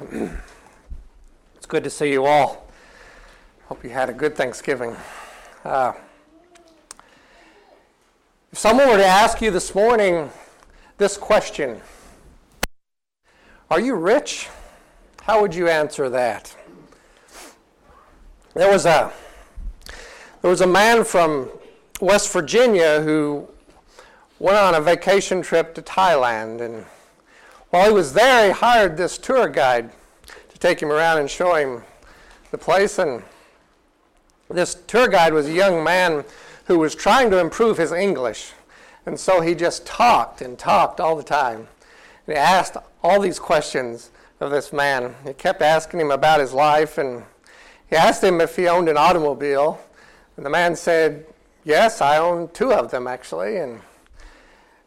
It's good to see you all. Hope you had a good Thanksgiving. Uh, if someone were to ask you this morning this question Are you rich? How would you answer that? There was a, there was a man from West Virginia who went on a vacation trip to Thailand. And while he was there, he hired this tour guide to take him around and show him the place. And this tour guide was a young man who was trying to improve his English. And so he just talked and talked all the time. And he asked all these questions of this man. He kept asking him about his life, and he asked him if he owned an automobile. And the man said, Yes, I own two of them, actually. And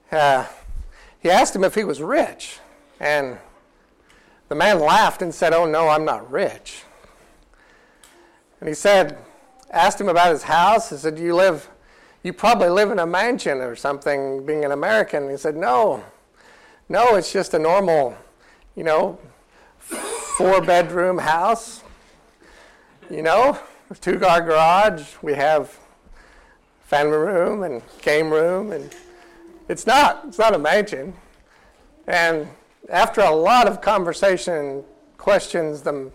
uh, he asked him if he was rich. And the man laughed and said, Oh, no, I'm not rich. And he said, asked him about his house. He said, You live, you probably live in a mansion or something, being an American. he said, No, no, it's just a normal, you know, four bedroom house, you know, two car garage. We have family room and game room and it's not. It's not a mansion. And after a lot of conversation questions, the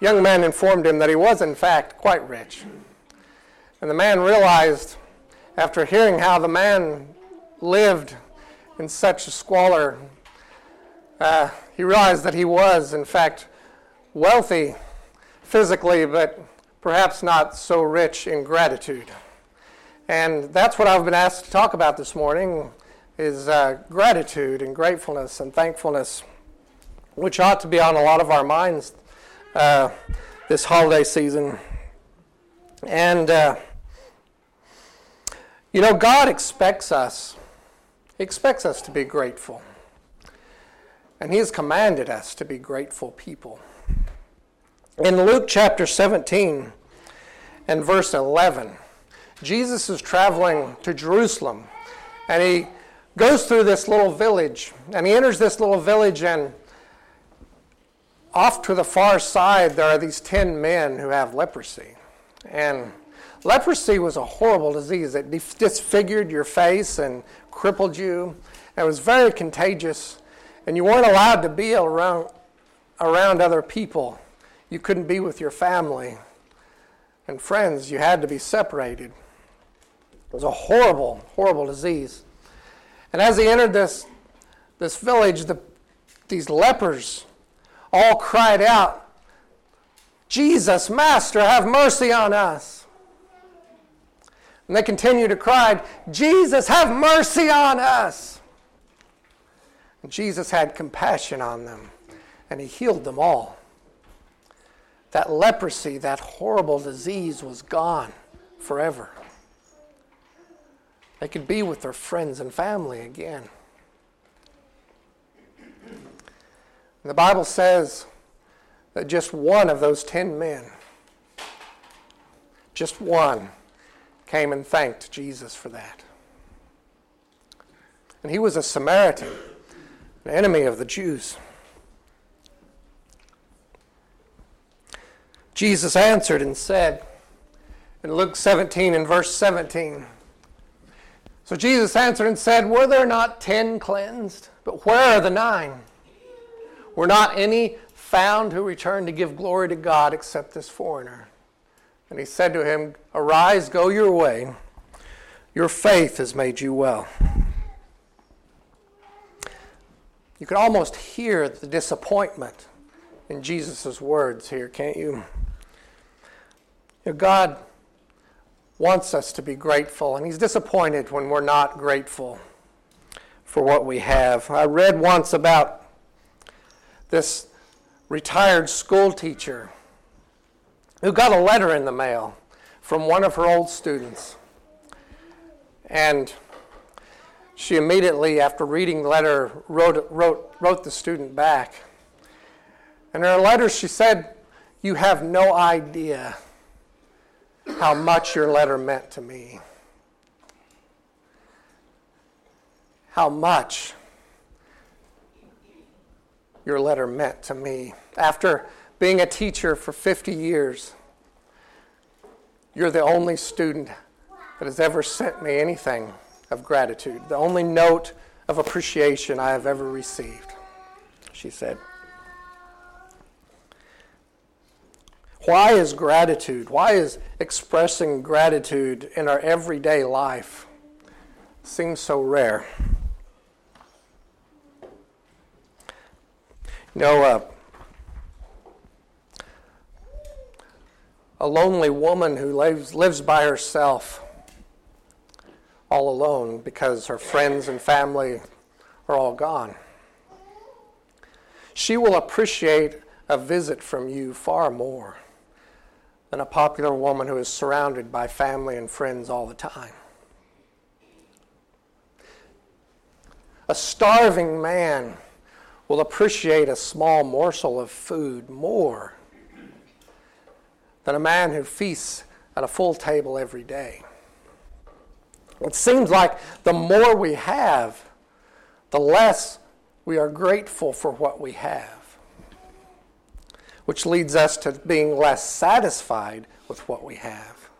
young man informed him that he was, in fact, quite rich. And the man realized, after hearing how the man lived in such a squalor, uh, he realized that he was, in fact, wealthy physically, but perhaps not so rich in gratitude. And that's what I've been asked to talk about this morning is uh, gratitude and gratefulness and thankfulness, which ought to be on a lot of our minds uh, this holiday season. And, uh, you know, God expects us, expects us to be grateful. And He has commanded us to be grateful people. In Luke chapter 17 and verse 11, Jesus is traveling to Jerusalem and he goes through this little village and he enters this little village and off to the far side there are these 10 men who have leprosy. And leprosy was a horrible disease. It disfigured your face and crippled you. It was very contagious and you weren't allowed to be around around other people. You couldn't be with your family and friends. You had to be separated. It was a horrible, horrible disease. And as he entered this, this village, the, these lepers all cried out, Jesus, Master, have mercy on us. And they continued to cry, Jesus, have mercy on us. And Jesus had compassion on them, and he healed them all. That leprosy, that horrible disease was gone forever. They could be with their friends and family again. the Bible says that just one of those ten men, just one, came and thanked Jesus for that. And he was a Samaritan, an enemy of the Jews. Jesus answered and said in Luke 17 and verse 17, so Jesus answered and said, Were there not ten cleansed? But where are the nine? Were not any found who returned to give glory to God except this foreigner? And he said to him, Arise, go your way. Your faith has made you well. You can almost hear the disappointment in Jesus' words here, can't you? God wants us to be grateful, and He's disappointed when we're not grateful for what we have. I read once about this retired school teacher who got a letter in the mail from one of her old students. And she immediately, after reading the letter, wrote, wrote, wrote the student back. In her letter, she said, You have no idea how much your letter meant to me. How much your letter meant to me. After being a teacher for 50 years, you're the only student that has ever sent me anything of gratitude, the only note of appreciation I have ever received, she said. Why is gratitude, why is expressing gratitude in our everyday life seems so rare? You know, uh, a lonely woman who lives, lives by herself, all alone because her friends and family are all gone. She will appreciate a visit from you far more than a popular woman who is surrounded by family and friends all the time. A starving man will appreciate a small morsel of food more than a man who feasts at a full table every day. It seems like the more we have, the less we are grateful for what we have which leads us to being less satisfied with what we have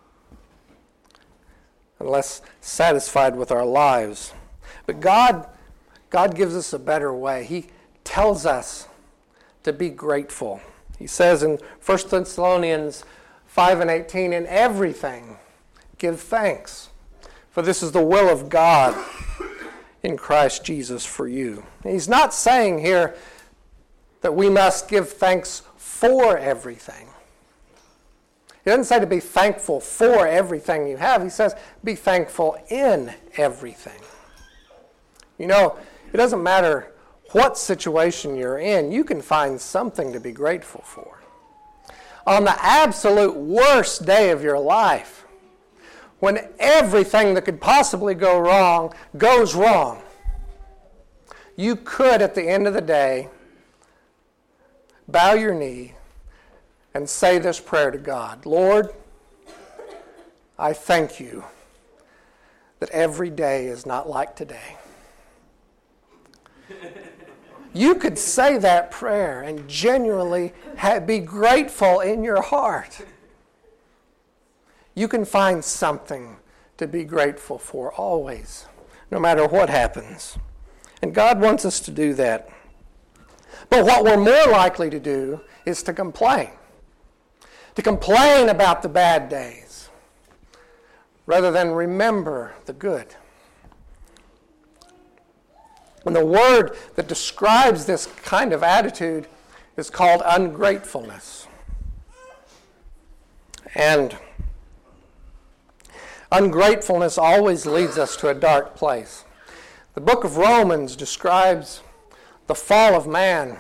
and less satisfied with our lives. But God, God gives us a better way. He tells us to be grateful. He says in 1 Thessalonians 5 and 18, in everything give thanks, for this is the will of God in Christ Jesus for you. He's not saying here that we must give thanks for everything. He doesn't say to be thankful for everything you have. He says be thankful in everything. You know, it doesn't matter what situation you're in, you can find something to be grateful for. On the absolute worst day of your life, when everything that could possibly go wrong goes wrong, you could, at the end of the day, bow your knee and say this prayer to God Lord, I thank you that every day is not like today. You could say that prayer and genuinely be grateful in your heart. You can find something to be grateful for always, no matter what happens. And God wants us to do that. But what we're more likely to do is to complain. To complain about the bad days rather than remember the good. And the word that describes this kind of attitude is called ungratefulness. And ungratefulness always leads us to a dark place. The book of Romans describes the fall of man.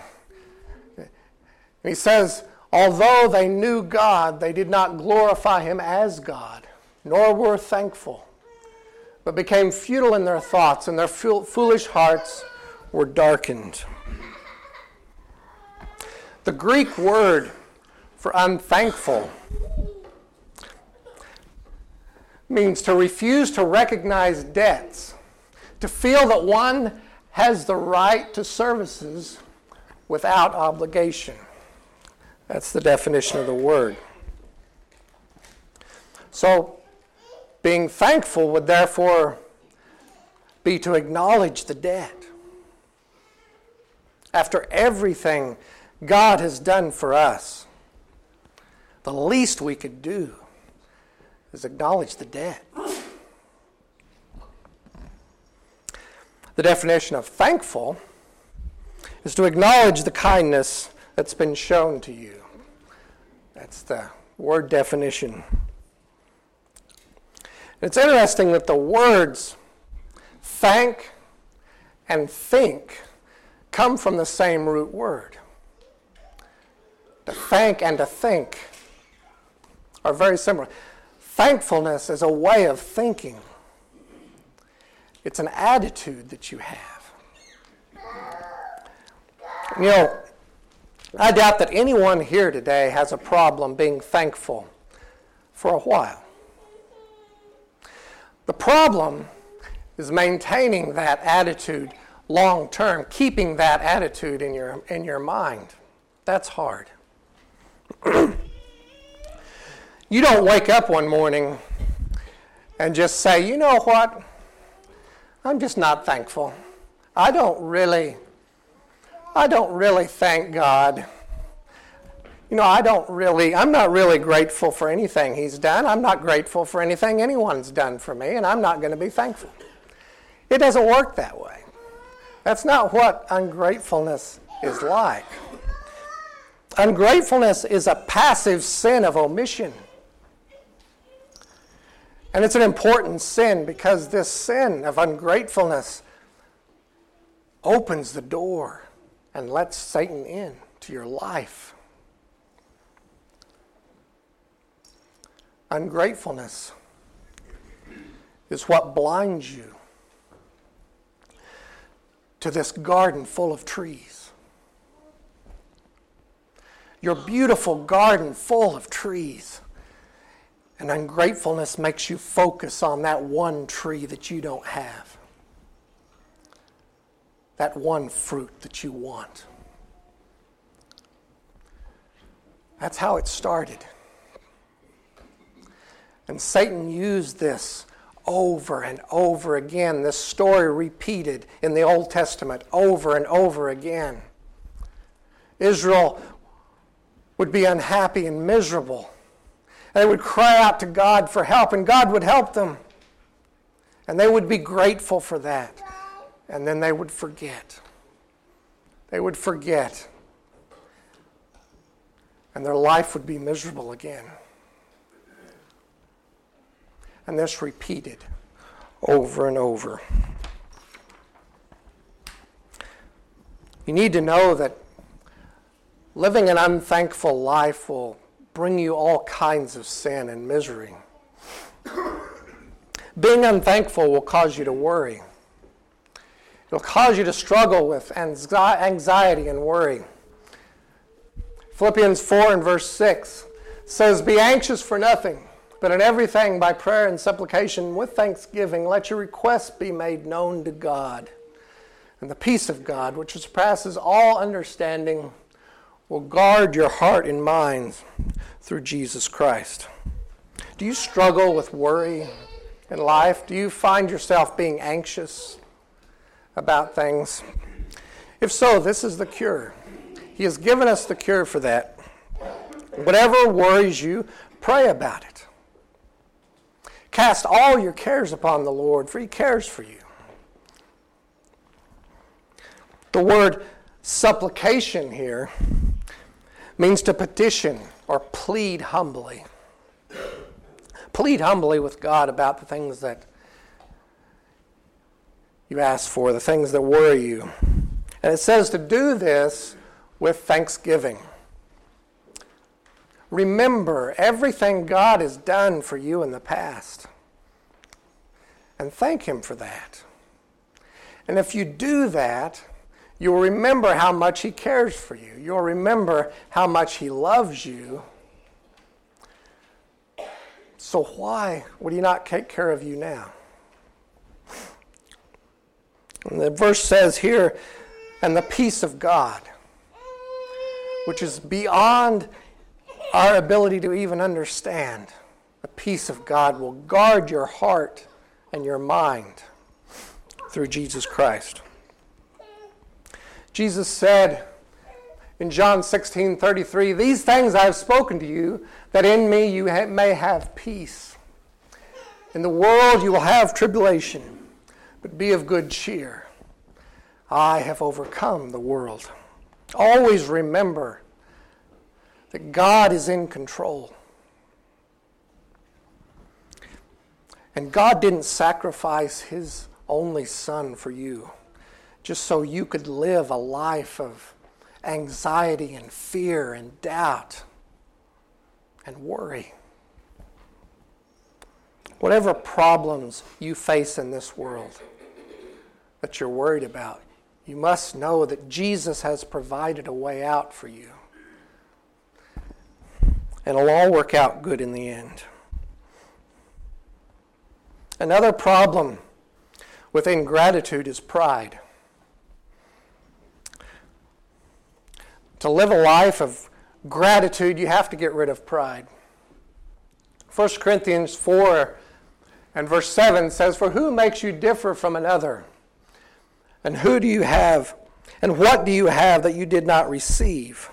He says, although they knew God, they did not glorify him as God, nor were thankful, but became futile in their thoughts, and their foolish hearts were darkened. The Greek word for unthankful means to refuse to recognize debts, to feel that one has the right to services without obligation. That's the definition of the word. So, being thankful would therefore be to acknowledge the debt. After everything God has done for us, the least we could do is acknowledge the debt. The definition of thankful is to acknowledge the kindness that's been shown to you. That's the word definition. It's interesting that the words thank and think come from the same root word. To thank and to think are very similar. Thankfulness is a way of thinking. It's an attitude that you have. You know, I doubt that anyone here today has a problem being thankful for a while. The problem is maintaining that attitude long term, keeping that attitude in your, in your mind. That's hard. you don't wake up one morning and just say, you know what? I'm just not thankful. I don't really, I don't really thank God. You know, I don't really, I'm not really grateful for anything He's done. I'm not grateful for anything anyone's done for me, and I'm not going to be thankful. It doesn't work that way. That's not what ungratefulness is like. Ungratefulness is a passive sin of omission. And it's an important sin because this sin of ungratefulness opens the door and lets Satan in to your life. Ungratefulness is what blinds you to this garden full of trees. Your beautiful garden full of trees. And ungratefulness makes you focus on that one tree that you don't have, that one fruit that you want. That's how it started. And Satan used this over and over again. This story repeated in the Old Testament over and over again. Israel would be unhappy and miserable. They would cry out to God for help, and God would help them. And they would be grateful for that. And then they would forget. They would forget. And their life would be miserable again. And this repeated over and over. You need to know that living an unthankful life will bring you all kinds of sin and misery. Being unthankful will cause you to worry. It'll cause you to struggle with anxiety and worry. Philippians 4 and verse 6 says, Be anxious for nothing but in everything, by prayer and supplication, with thanksgiving, let your requests be made known to God. And the peace of God, which surpasses all understanding, will guard your heart and mind through Jesus Christ. Do you struggle with worry in life? Do you find yourself being anxious about things? If so, this is the cure. He has given us the cure for that. Whatever worries you, pray about it. Cast all your cares upon the Lord, for he cares for you. The word supplication here means to petition or plead humbly. Plead humbly with God about the things that you ask for, the things that worry you. And it says to do this with thanksgiving. Remember everything God has done for you in the past and thank Him for that. And if you do that, you'll remember how much He cares for you. You'll remember how much He loves you. So, why would He not take care of you now? And the verse says here, and the peace of God, which is beyond our ability to even understand. The peace of God will guard your heart and your mind through Jesus Christ. Jesus said in John 16 33, These things I have spoken to you, that in me you may have peace. In the world you will have tribulation, but be of good cheer. I have overcome the world. Always remember that God is in control. And God didn't sacrifice His only Son for you just so you could live a life of anxiety and fear and doubt and worry. Whatever problems you face in this world that you're worried about, you must know that Jesus has provided a way out for you and it'll all work out good in the end. Another problem with ingratitude is pride. To live a life of gratitude, you have to get rid of pride. 1 Corinthians 4 and verse 7 says, For who makes you differ from another? And who do you have? And what do you have that you did not receive?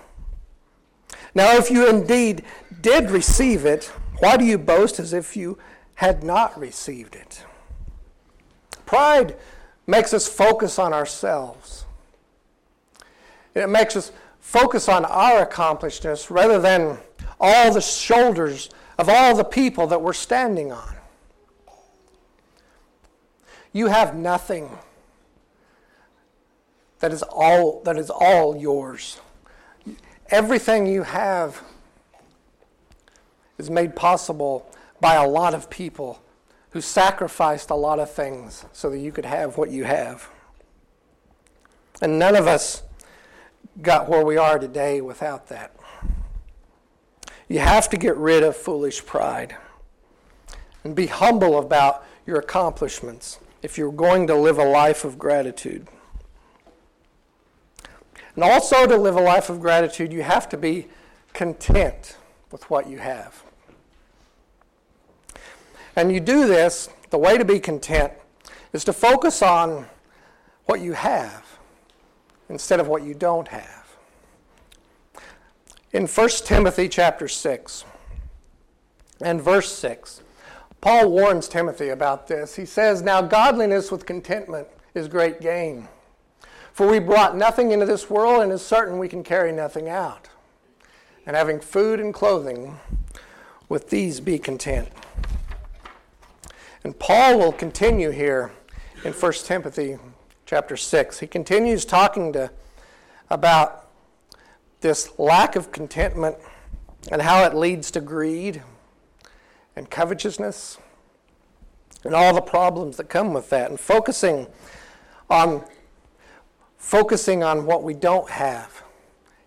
Now, if you indeed did receive it, why do you boast as if you had not received it? Pride makes us focus on ourselves. It makes us focus on our accomplishments rather than all the shoulders of all the people that we're standing on. You have nothing that is all that is all yours. Everything you have is made possible by a lot of people who sacrificed a lot of things so that you could have what you have. And none of us got where we are today without that. You have to get rid of foolish pride and be humble about your accomplishments if you're going to live a life of gratitude. And also, to live a life of gratitude, you have to be content with what you have. And you do this, the way to be content is to focus on what you have instead of what you don't have. In 1 Timothy chapter 6 and verse 6, Paul warns Timothy about this. He says, Now godliness with contentment is great gain. For we brought nothing into this world, and it's certain we can carry nothing out. And having food and clothing, with these be content. And Paul will continue here in 1 Timothy chapter 6. He continues talking to, about this lack of contentment and how it leads to greed and covetousness and all the problems that come with that and focusing on focusing on what we don't have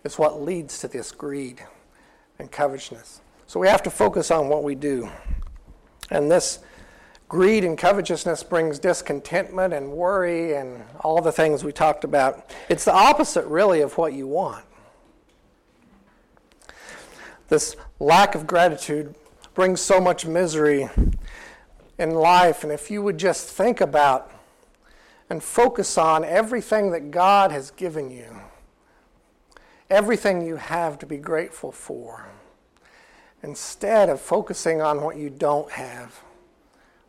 is what leads to this greed and covetousness. So we have to focus on what we do. And this Greed and covetousness brings discontentment and worry and all the things we talked about. It's the opposite, really, of what you want. This lack of gratitude brings so much misery in life. And if you would just think about and focus on everything that God has given you, everything you have to be grateful for, instead of focusing on what you don't have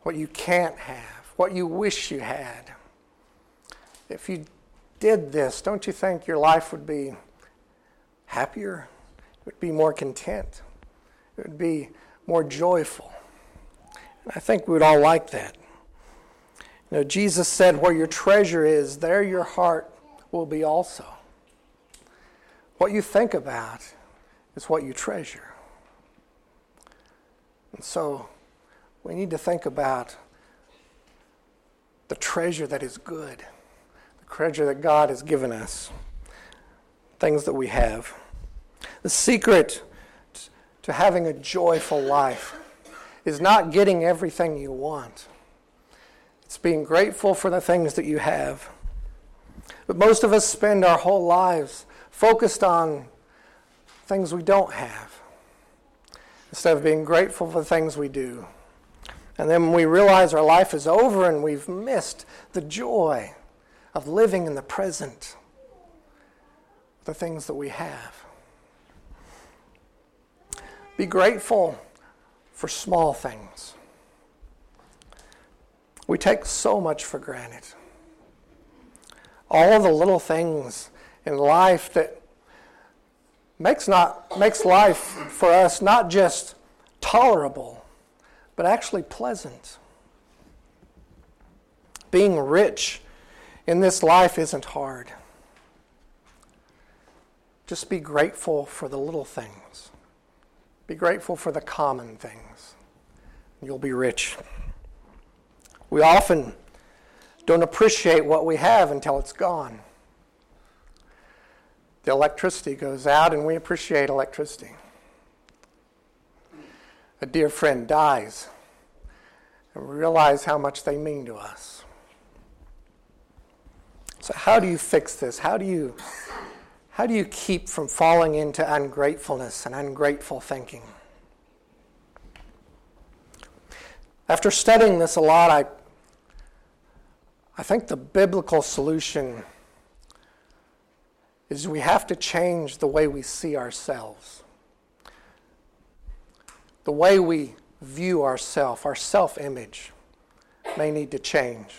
what you can't have, what you wish you had. If you did this, don't you think your life would be happier? It would be more content. It would be more joyful. I think we would all like that. You know, Jesus said, Where your treasure is, there your heart will be also. What you think about is what you treasure. And so we need to think about the treasure that is good, the treasure that God has given us, things that we have. The secret to having a joyful life is not getting everything you want. It's being grateful for the things that you have. But most of us spend our whole lives focused on things we don't have instead of being grateful for the things we do. And then we realize our life is over and we've missed the joy of living in the present, the things that we have. Be grateful for small things. We take so much for granted. All the little things in life that makes, not, makes life for us not just tolerable, but actually pleasant. Being rich in this life isn't hard. Just be grateful for the little things. Be grateful for the common things. You'll be rich. We often don't appreciate what we have until it's gone. The electricity goes out, and we appreciate electricity a dear friend dies, and we realize how much they mean to us. So, how do you fix this? How do you How do you keep from falling into ungratefulness and ungrateful thinking? After studying this a lot, I, I think the biblical solution is we have to change the way we see ourselves. The way we view ourselves, our self image, may need to change.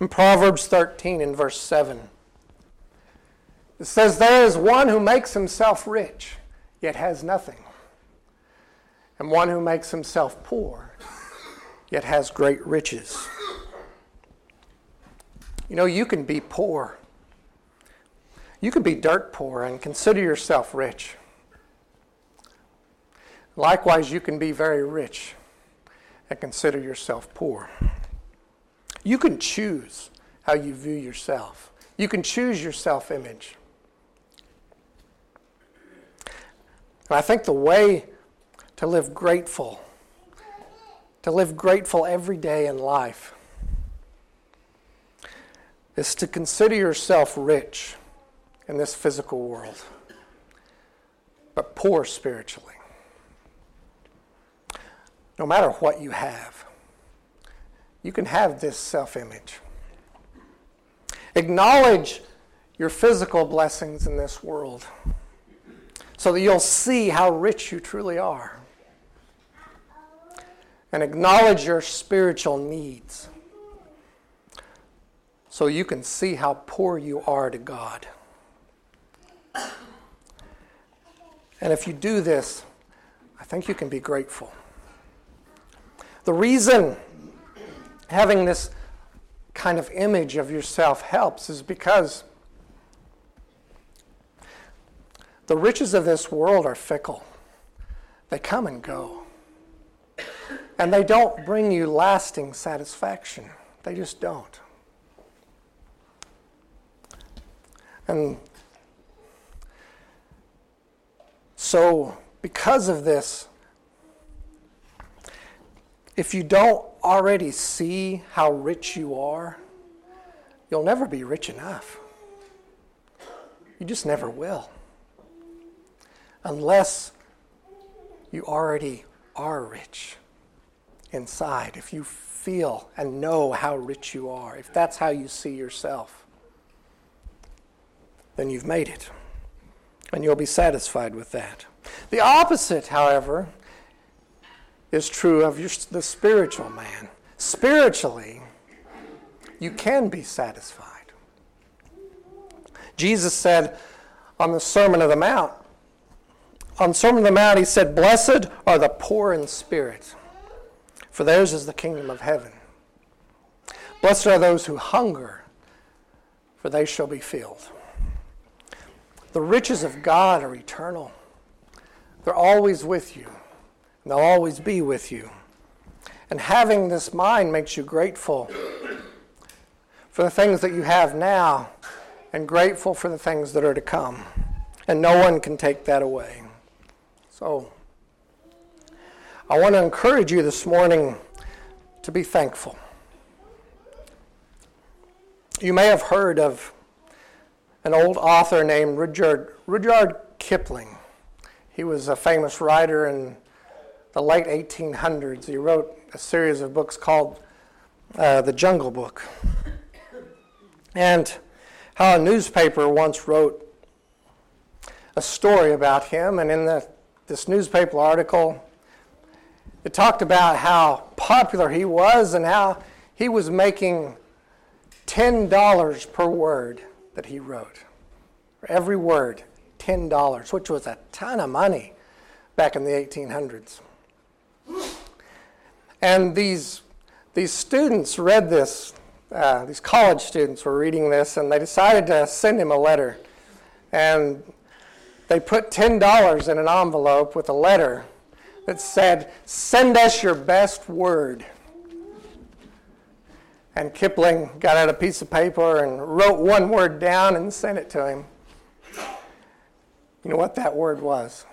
In Proverbs 13, in verse 7, it says, There is one who makes himself rich, yet has nothing and one who makes himself poor, yet has great riches. You know, you can be poor. You can be dirt poor and consider yourself rich. Likewise, you can be very rich and consider yourself poor. You can choose how you view yourself. You can choose your self image. And I think the way to live grateful, to live grateful every day in life, is to consider yourself rich in this physical world, but poor spiritually. No matter what you have, you can have this self image. Acknowledge your physical blessings in this world so that you'll see how rich you truly are and acknowledge your spiritual needs so you can see how poor you are to God. And if you do this, I think you can be grateful. The reason having this kind of image of yourself helps is because the riches of this world are fickle, they come and go. And they don't bring you lasting satisfaction. They just don't. And so, because of this, if you don't already see how rich you are, you'll never be rich enough. You just never will. Unless you already are rich inside, if you feel and know how rich you are, if that's how you see yourself, then you've made it. And you'll be satisfied with that. The opposite, however, is true of your, the spiritual man. Spiritually, you can be satisfied. Jesus said on the Sermon of the Mount, on Sermon of the Mount, he said, Blessed are the poor in spirit for theirs is the kingdom of heaven. Blessed are those who hunger, for they shall be filled. The riches of God are eternal. They're always with you, and they'll always be with you. And having this mind makes you grateful for the things that you have now and grateful for the things that are to come. And no one can take that away. So, I want to encourage you this morning to be thankful. You may have heard of an old author named Rudyard, Rudyard Kipling. He was a famous writer in the late 1800s. He wrote a series of books called uh, The Jungle Book. And how a newspaper once wrote a story about him, and in the, this newspaper article, it talked about how popular he was and how he was making $10 per word that he wrote. For every word, $10, which was a ton of money back in the 1800s. And these, these students read this, uh, these college students were reading this, and they decided to send him a letter. And they put $10 in an envelope with a letter that said, Send us your best word. And Kipling got out a piece of paper and wrote one word down and sent it to him. You know what that word was?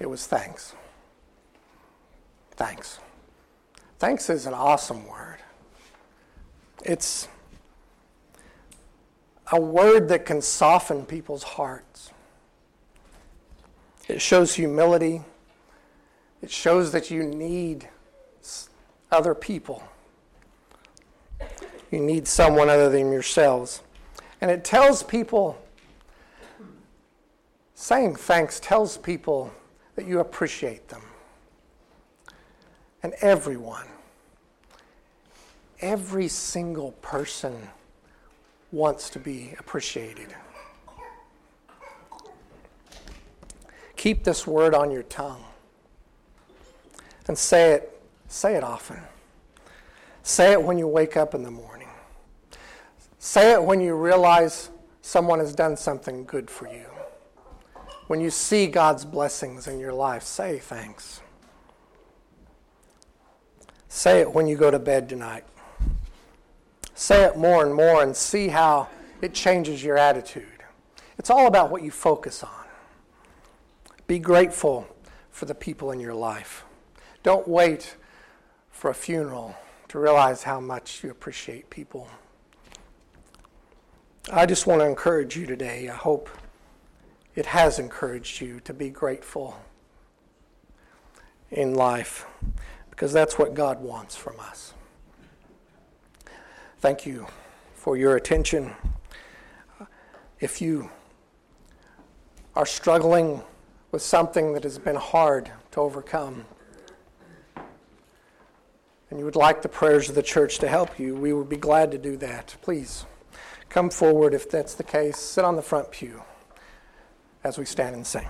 It was thanks. Thanks. Thanks is an awesome word. It's a word that can soften people's hearts. It shows humility. It shows that you need other people. You need someone other than yourselves. And it tells people, saying thanks tells people that you appreciate them. And everyone, every single person wants to be appreciated. Keep this word on your tongue and say it, say it often. Say it when you wake up in the morning. Say it when you realize someone has done something good for you. When you see God's blessings in your life, say thanks. Say it when you go to bed tonight. Say it more and more and see how it changes your attitude. It's all about what you focus on. Be grateful for the people in your life. Don't wait for a funeral to realize how much you appreciate people. I just want to encourage you today. I hope it has encouraged you to be grateful in life because that's what God wants from us. Thank you for your attention. If you are struggling with something that has been hard to overcome, and you would like the prayers of the church to help you, we would be glad to do that. Please come forward if that's the case. Sit on the front pew as we stand and sing.